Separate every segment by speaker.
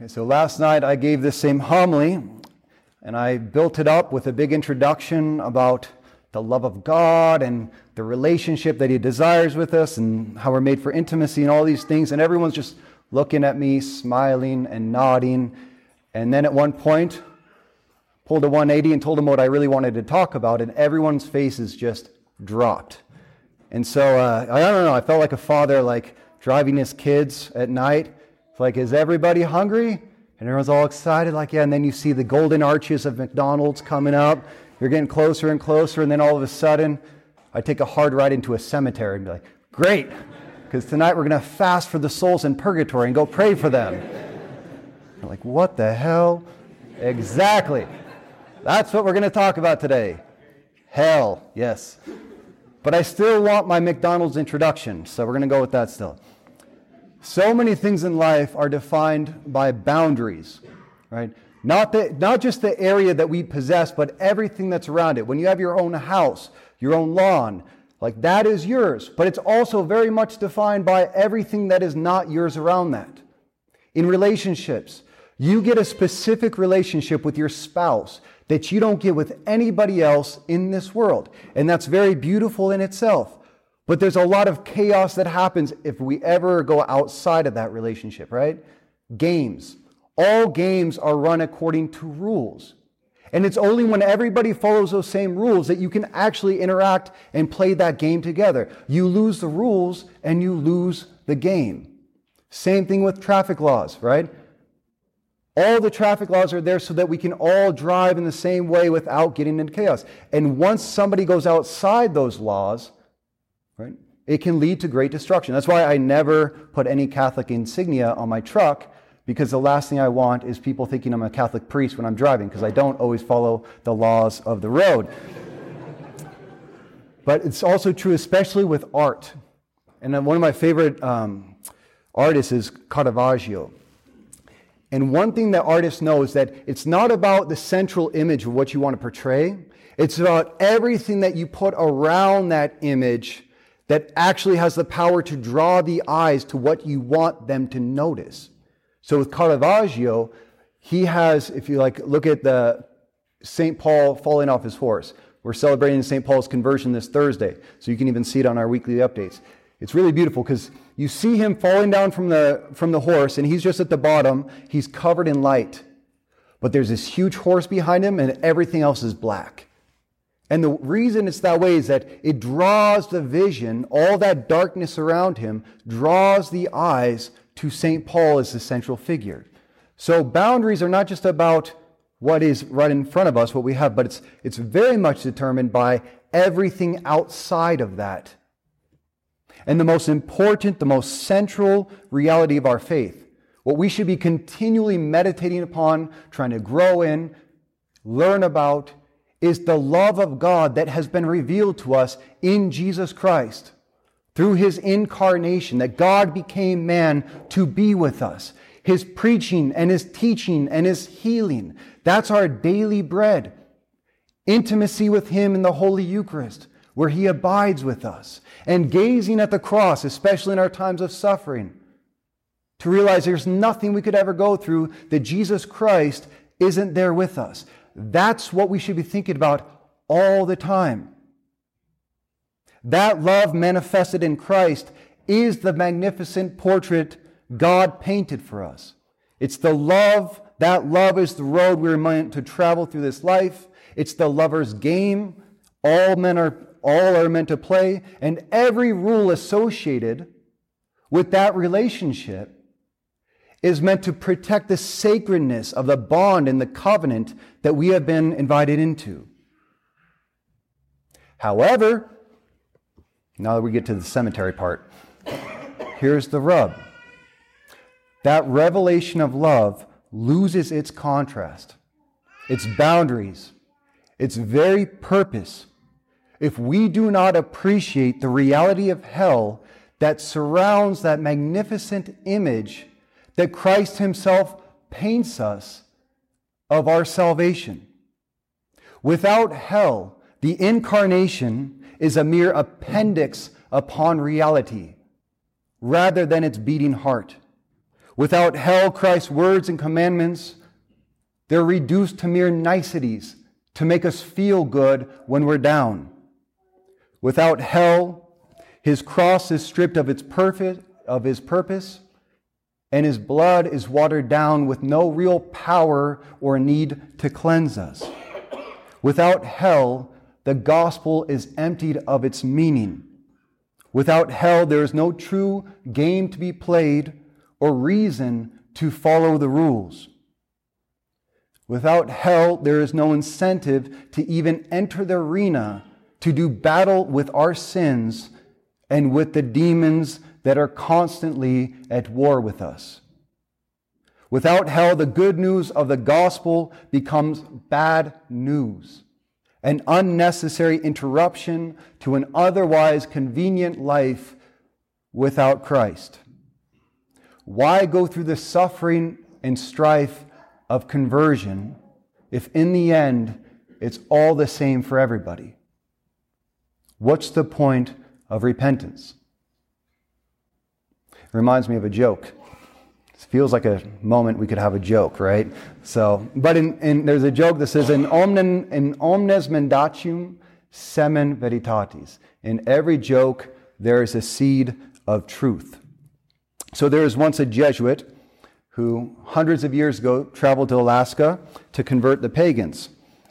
Speaker 1: Okay, so last night I gave this same homily, and I built it up with a big introduction about the love of God and the relationship that He desires with us and how we're made for intimacy and all these things. And everyone's just looking at me, smiling and nodding. And then at one point, pulled a 180 and told them what I really wanted to talk about, and everyone's faces just dropped. And so uh, I don't know, I felt like a father like driving his kids at night it's like, is everybody hungry? And everyone's all excited, like, yeah. And then you see the golden arches of McDonald's coming up. You're getting closer and closer. And then all of a sudden, I take a hard ride into a cemetery and be like, great, because tonight we're going to fast for the souls in purgatory and go pray for them. You're like, what the hell? Exactly. That's what we're going to talk about today. Hell, yes. But I still want my McDonald's introduction, so we're going to go with that still. So many things in life are defined by boundaries, right? Not, the, not just the area that we possess, but everything that's around it. When you have your own house, your own lawn, like that is yours. But it's also very much defined by everything that is not yours around that. In relationships, you get a specific relationship with your spouse that you don't get with anybody else in this world. And that's very beautiful in itself. But there's a lot of chaos that happens if we ever go outside of that relationship, right? Games. All games are run according to rules. And it's only when everybody follows those same rules that you can actually interact and play that game together. You lose the rules and you lose the game. Same thing with traffic laws, right? All the traffic laws are there so that we can all drive in the same way without getting into chaos. And once somebody goes outside those laws, right? It can lead to great destruction. That's why I never put any Catholic insignia on my truck because the last thing I want is people thinking I'm a Catholic priest when I'm driving because I don't always follow the laws of the road. but it's also true, especially with art. And one of my favorite um, artists is Caravaggio. And one thing that artists know is that it's not about the central image of what you want to portray. It's about everything that you put around that image that actually has the power to draw the eyes to what you want them to notice. So with Caravaggio, he has, if you like, look at the St. Paul falling off his horse. We're celebrating St. Paul's conversion this Thursday, so you can even see it on our weekly updates. It's really beautiful because you see him falling down from the, from the horse, and he's just at the bottom. He's covered in light. But there's this huge horse behind him, and everything else is black. And the reason it's that way is that it draws the vision, all that darkness around him, draws the eyes to St. Paul as the central figure. So boundaries are not just about what is right in front of us, what we have, but it's, it's very much determined by everything outside of that. And the most important, the most central reality of our faith, what we should be continually meditating upon, trying to grow in, learn about, is the love of God that has been revealed to us in Jesus Christ through his incarnation, that God became man to be with us. His preaching and his teaching and his healing. That's our daily bread. Intimacy with him in the Holy Eucharist, where he abides with us. And gazing at the cross, especially in our times of suffering, to realize there's nothing we could ever go through that Jesus Christ isn't there with us. That's what we should be thinking about all the time. That love manifested in Christ is the magnificent portrait God painted for us. It's the love, that love is the road we're meant to travel through this life. It's the lover's game. All men are, all are meant to play. And every rule associated with that relationship is meant to protect the sacredness of the bond and the covenant that we have been invited into. However, now that we get to the cemetery part, here's the rub. That revelation of love loses its contrast, its boundaries, its very purpose if we do not appreciate the reality of hell that surrounds that magnificent image that Christ Himself paints us of our salvation. Without hell, the incarnation is a mere appendix upon reality rather than its beating heart. Without hell, Christ's words and commandments, they're reduced to mere niceties to make us feel good when we're down. Without hell, his cross is stripped of its perfect of his purpose, and his blood is watered down with no real power or need to cleanse us. Without hell, the gospel is emptied of its meaning. Without hell, there is no true game to be played or reason to follow the rules. Without hell, there is no incentive to even enter the arena to do battle with our sins and with the demons that are constantly at war with us. Without hell, the good news of the gospel becomes bad news, an unnecessary interruption to an otherwise convenient life without Christ. Why go through the suffering and strife of conversion if in the end it's all the same for everybody? What's the point of repentance? It reminds me of a joke. It feels like a moment we could have a joke, right? So, but in, in, there's a joke that says, in, omnen, in omnes mendacium semen veritatis. In every joke, there is a seed of truth. So there was once a Jesuit who hundreds of years ago traveled to Alaska to convert the pagans.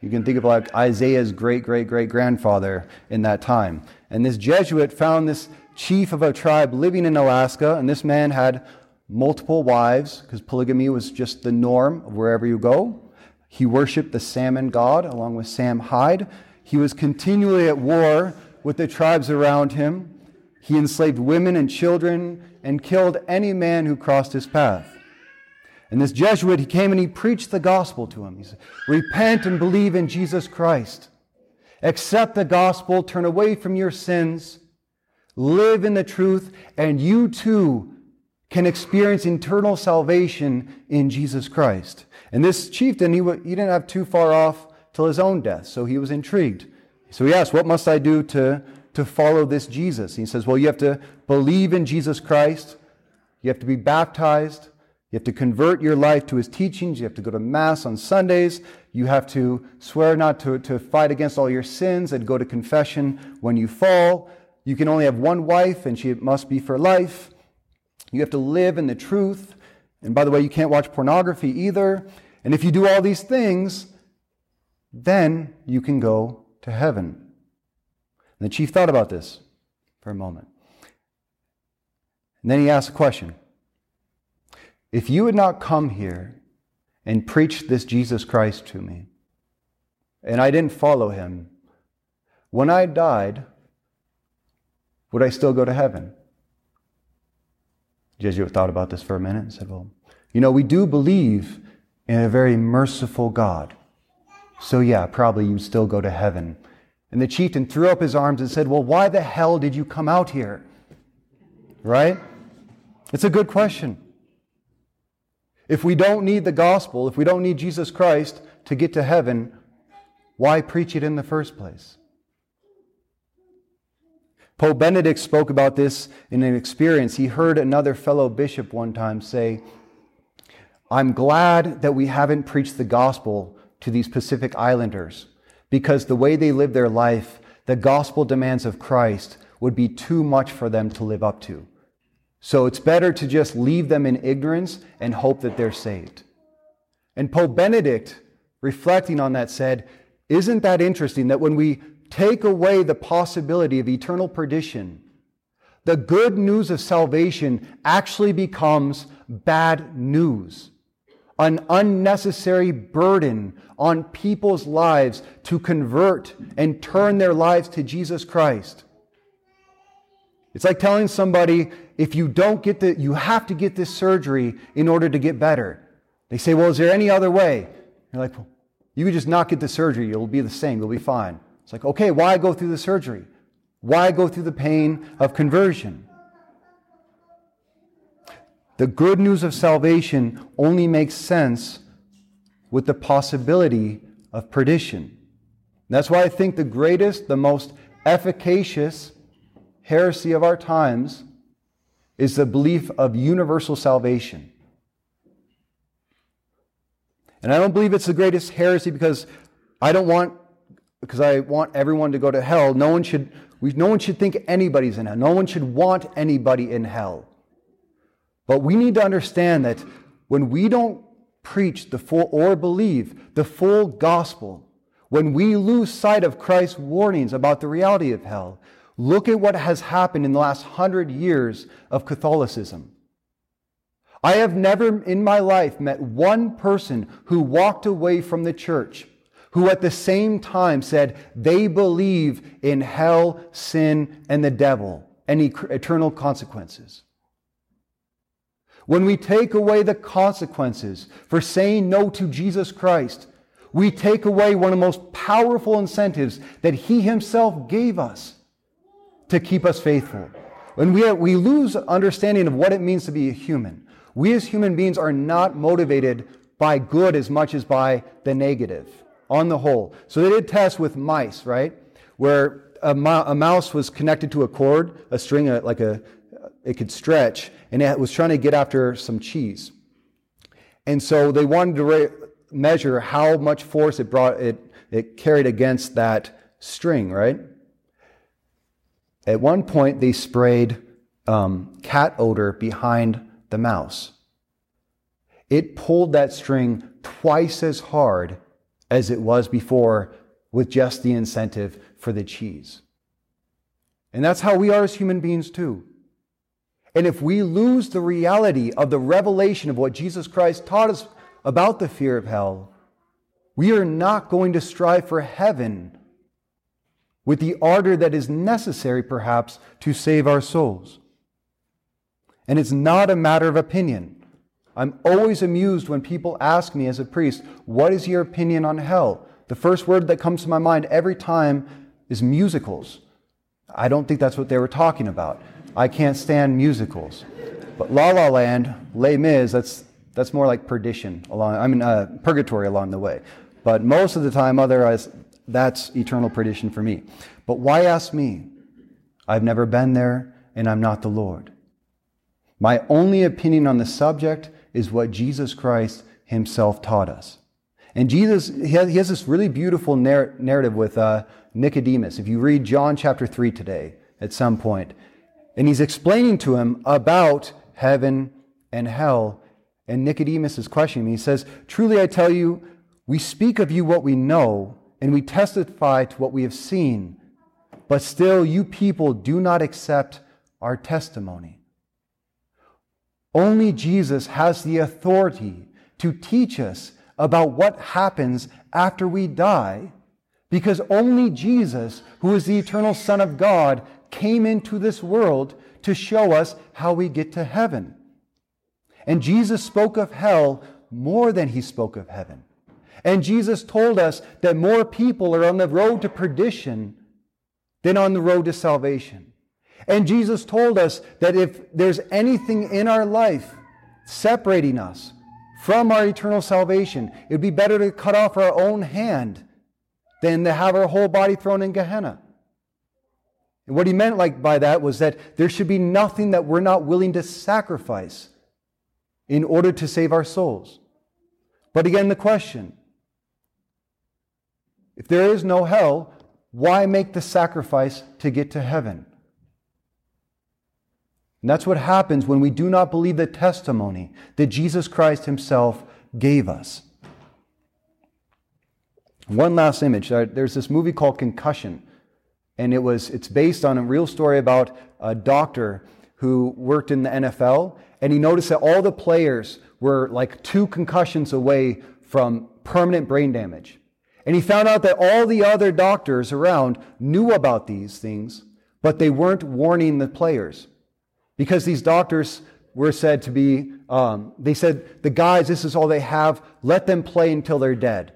Speaker 1: You can think of like Isaiah's great great great grandfather in that time. And this Jesuit found this chief of a tribe living in Alaska, and this man had multiple wives because polygamy was just the norm of wherever you go. He worshiped the salmon god along with Sam Hyde. He was continually at war with the tribes around him. He enslaved women and children and killed any man who crossed his path. And this Jesuit, he came and he preached the gospel to him. He said, Repent and believe in Jesus Christ. Accept the gospel, turn away from your sins, live in the truth, and you too can experience eternal salvation in Jesus Christ. And this chieftain, he, he didn't have too far off till his own death, so he was intrigued. So he asked, What must I do to, to follow this Jesus? He says, Well, you have to believe in Jesus Christ, you have to be baptized, you have to convert your life to his teachings. You have to go to Mass on Sundays. You have to swear not to, to fight against all your sins and go to confession when you fall. You can only have one wife, and she must be for life. You have to live in the truth. And by the way, you can't watch pornography either. And if you do all these things, then you can go to heaven. And the chief thought about this for a moment. And then he asked a question if you had not come here and preached this Jesus Christ to me, and I didn't follow him, when I died, would I still go to heaven? Jesuit thought about this for a minute and said, Well, you know, we do believe in a very merciful God. So, yeah, probably you'd still go to heaven. And the chieftain threw up his arms and said, Well, why the hell did you come out here? Right? It's a good question. If we don't need the gospel, if we don't need Jesus Christ to get to heaven, why preach it in the first place? Pope Benedict spoke about this in an experience. He heard another fellow bishop one time say, I'm glad that we haven't preached the gospel to these Pacific Islanders because the way they live their life, the gospel demands of Christ would be too much for them to live up to. So it's better to just leave them in ignorance and hope that they're saved. And Pope Benedict, reflecting on that, said, Isn't that interesting that when we take away the possibility of eternal perdition, the good news of salvation actually becomes bad news, an unnecessary burden on people's lives to convert and turn their lives to Jesus Christ. It's like telling somebody if you don't get the, you have to get this surgery in order to get better. They say, well, is there any other way? You're like, well, you could just not get the surgery. It'll be the same. You'll be fine. It's like, okay, why go through the surgery? Why go through the pain of conversion? The good news of salvation only makes sense with the possibility of perdition. That's why I think the greatest, the most efficacious heresy of our times is the belief of universal salvation. And I don't believe it's the greatest heresy because I don't want because I want everyone to go to hell. No one should we, no one should think anybody's in hell. No one should want anybody in hell. But we need to understand that when we don't preach the full or believe the full gospel, when we lose sight of Christ's warnings about the reality of hell, look at what has happened in the last hundred years of Catholicism. I have never in my life met one person who walked away from the church who at the same time said they believe in hell, sin, and the devil, and eternal consequences. When we take away the consequences for saying no to Jesus Christ, we take away one of the most powerful incentives that He Himself gave us to keep us faithful. When we, we lose understanding of what it means to be a human, we as human beings are not motivated by good as much as by the negative on the whole. So they did tests with mice, right? Where a, a mouse was connected to a cord, a string, a, like a, it could stretch, and it was trying to get after some cheese. And so they wanted to re- measure how much force it brought, it, it carried against that string, right? At one point, they sprayed um, cat odor behind the mouse. It pulled that string twice as hard as it was before with just the incentive for the cheese. And that's how we are as human beings, too. And if we lose the reality of the revelation of what Jesus Christ taught us about the fear of hell, we are not going to strive for heaven with the ardor that is necessary, perhaps, to save our souls. And it's not a matter of opinion. I'm always amused when people ask me as a priest, What is your opinion on hell? The first word that comes to my mind every time is musicals. I don't think that's what they were talking about. I can't stand musicals. But La La Land, Les Mis, that's, that's more like perdition, along, I mean, uh, purgatory along the way. But most of the time, otherwise, that's eternal perdition for me. But why ask me? I've never been there, and I'm not the Lord. My only opinion on the subject is what Jesus Christ himself taught us. And Jesus, he has, this really beautiful narr- narrative with uh, Nicodemus. If you read John chapter 3 today at some point, and he's explaining to him about heaven and hell. And Nicodemus is questioning him. He says, Truly I tell you, we speak of you what we know, and we testify to what we have seen, but still you people do not accept our testimony. Only Jesus has the authority to teach us about what happens after we die, because only Jesus, who is the eternal Son of God, came into this world to show us how we get to heaven. And Jesus spoke of hell more than he spoke of heaven. And Jesus told us that more people are on the road to perdition than on the road to salvation. And Jesus told us that if there's anything in our life separating us from our eternal salvation, it would be better to cut off our own hand than to have our whole body thrown in Gehenna. And what he meant like by that was that there should be nothing that we're not willing to sacrifice in order to save our souls. But again, the question if there is no hell, why make the sacrifice to get to heaven? And that's what happens when we do not believe the testimony that Jesus Christ himself gave us. One last image. There's this movie called Concussion, and it was, it's based on a real story about a doctor who worked in the NFL, and he noticed that all the players were like two concussions away from permanent brain damage. And he found out that all the other doctors around knew about these things, but they weren't warning the players. Because these doctors were said to be, um, they said, the guys, this is all they have. Let them play until they're dead.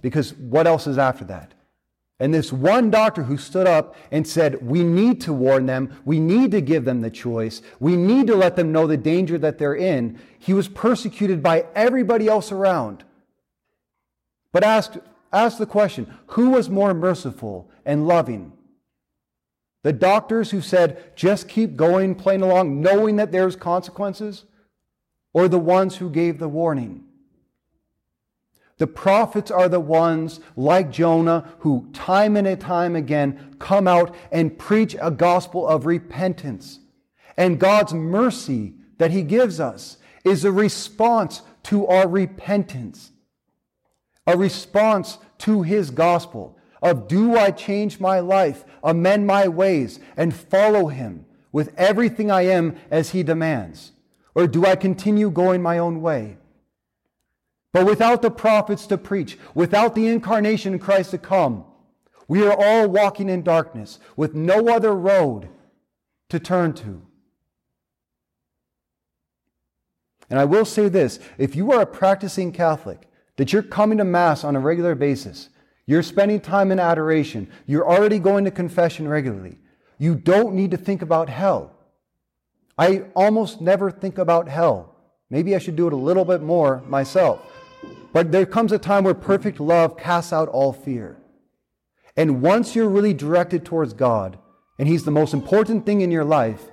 Speaker 1: Because what else is after that? And this one doctor who stood up and said, We need to warn them. We need to give them the choice. We need to let them know the danger that they're in. He was persecuted by everybody else around. But ask, ask the question who was more merciful and loving? The doctors who said, just keep going, playing along, knowing that there's consequences, or the ones who gave the warning? The prophets are the ones like Jonah who time and time again come out and preach a gospel of repentance. And God's mercy that he gives us is a response to our repentance, a response to his gospel of do I change my life, amend my ways, and follow him with everything I am as he demands? Or do I continue going my own way? But without the prophets to preach, without the incarnation in Christ to come, we are all walking in darkness with no other road to turn to. And I will say this if you are a practicing Catholic, that you're coming to Mass on a regular basis, you're spending time in adoration, you're already going to confession regularly, you don't need to think about hell. I almost never think about hell. Maybe I should do it a little bit more myself. But there comes a time where perfect love casts out all fear. And once you're really directed towards God, and He's the most important thing in your life,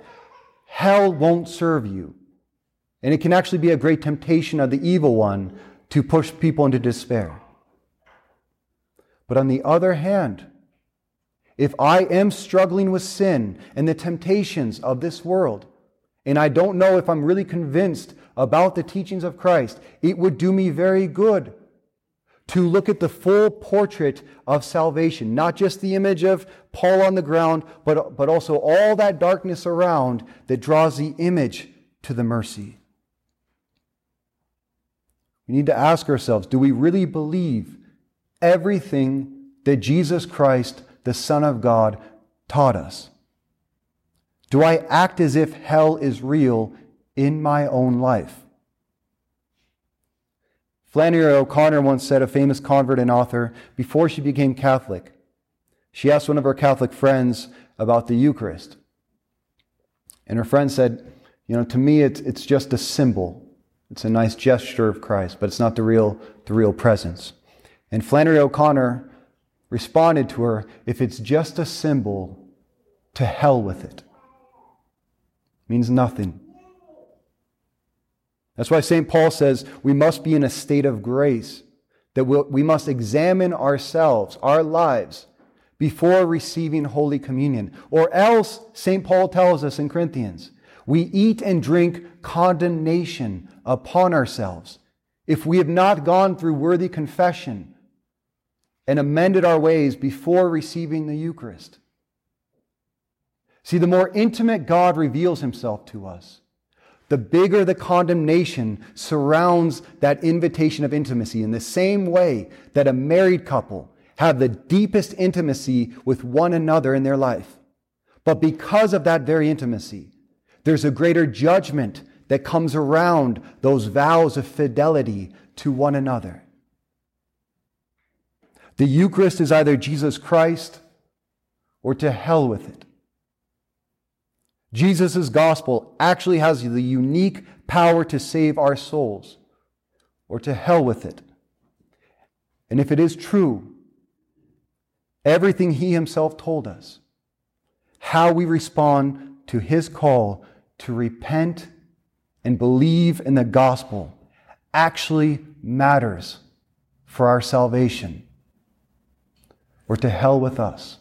Speaker 1: hell won't serve you. And it can actually be a great temptation of the evil one to push people into despair. But on the other hand, if I am struggling with sin and the temptations of this world, and I don't know if I'm really convinced about the teachings of Christ, it would do me very good to look at the full portrait of salvation, not just the image of Paul on the ground, but, but also all that darkness around that draws the image to the mercy. We need to ask ourselves do we really believe everything that Jesus Christ, the Son of God, taught us? Do I act as if hell is real in my own life? Flannery O'Connor once said, a famous convert and author, before she became Catholic, she asked one of her Catholic friends about the Eucharist. And her friend said, You know, to me, it's, it's just a symbol. It's a nice gesture of Christ, but it's not the real, the real presence. And Flannery O'Connor responded to her, If it's just a symbol, to hell with it means nothing. That's why St. Paul says we must be in a state of grace, that we must examine ourselves, our lives, before receiving Holy Communion. Or else, St. Paul tells us in Corinthians, we eat and drink condemnation upon ourselves if we have not gone through worthy confession and amended our ways before receiving the Eucharist. See, the more intimate God reveals himself to us, the bigger the condemnation surrounds that invitation of intimacy in the same way that a married couple have the deepest intimacy with one another in their life. But because of that very intimacy, there's a greater judgment that comes around those vows of fidelity to one another. The Eucharist is either Jesus Christ or to hell with it. Jesus' gospel actually has the unique power to save our souls or to hell with it. And if it is true, everything he himself told us, how we respond to his call to repent and believe in the gospel actually matters for our salvation or to hell with us.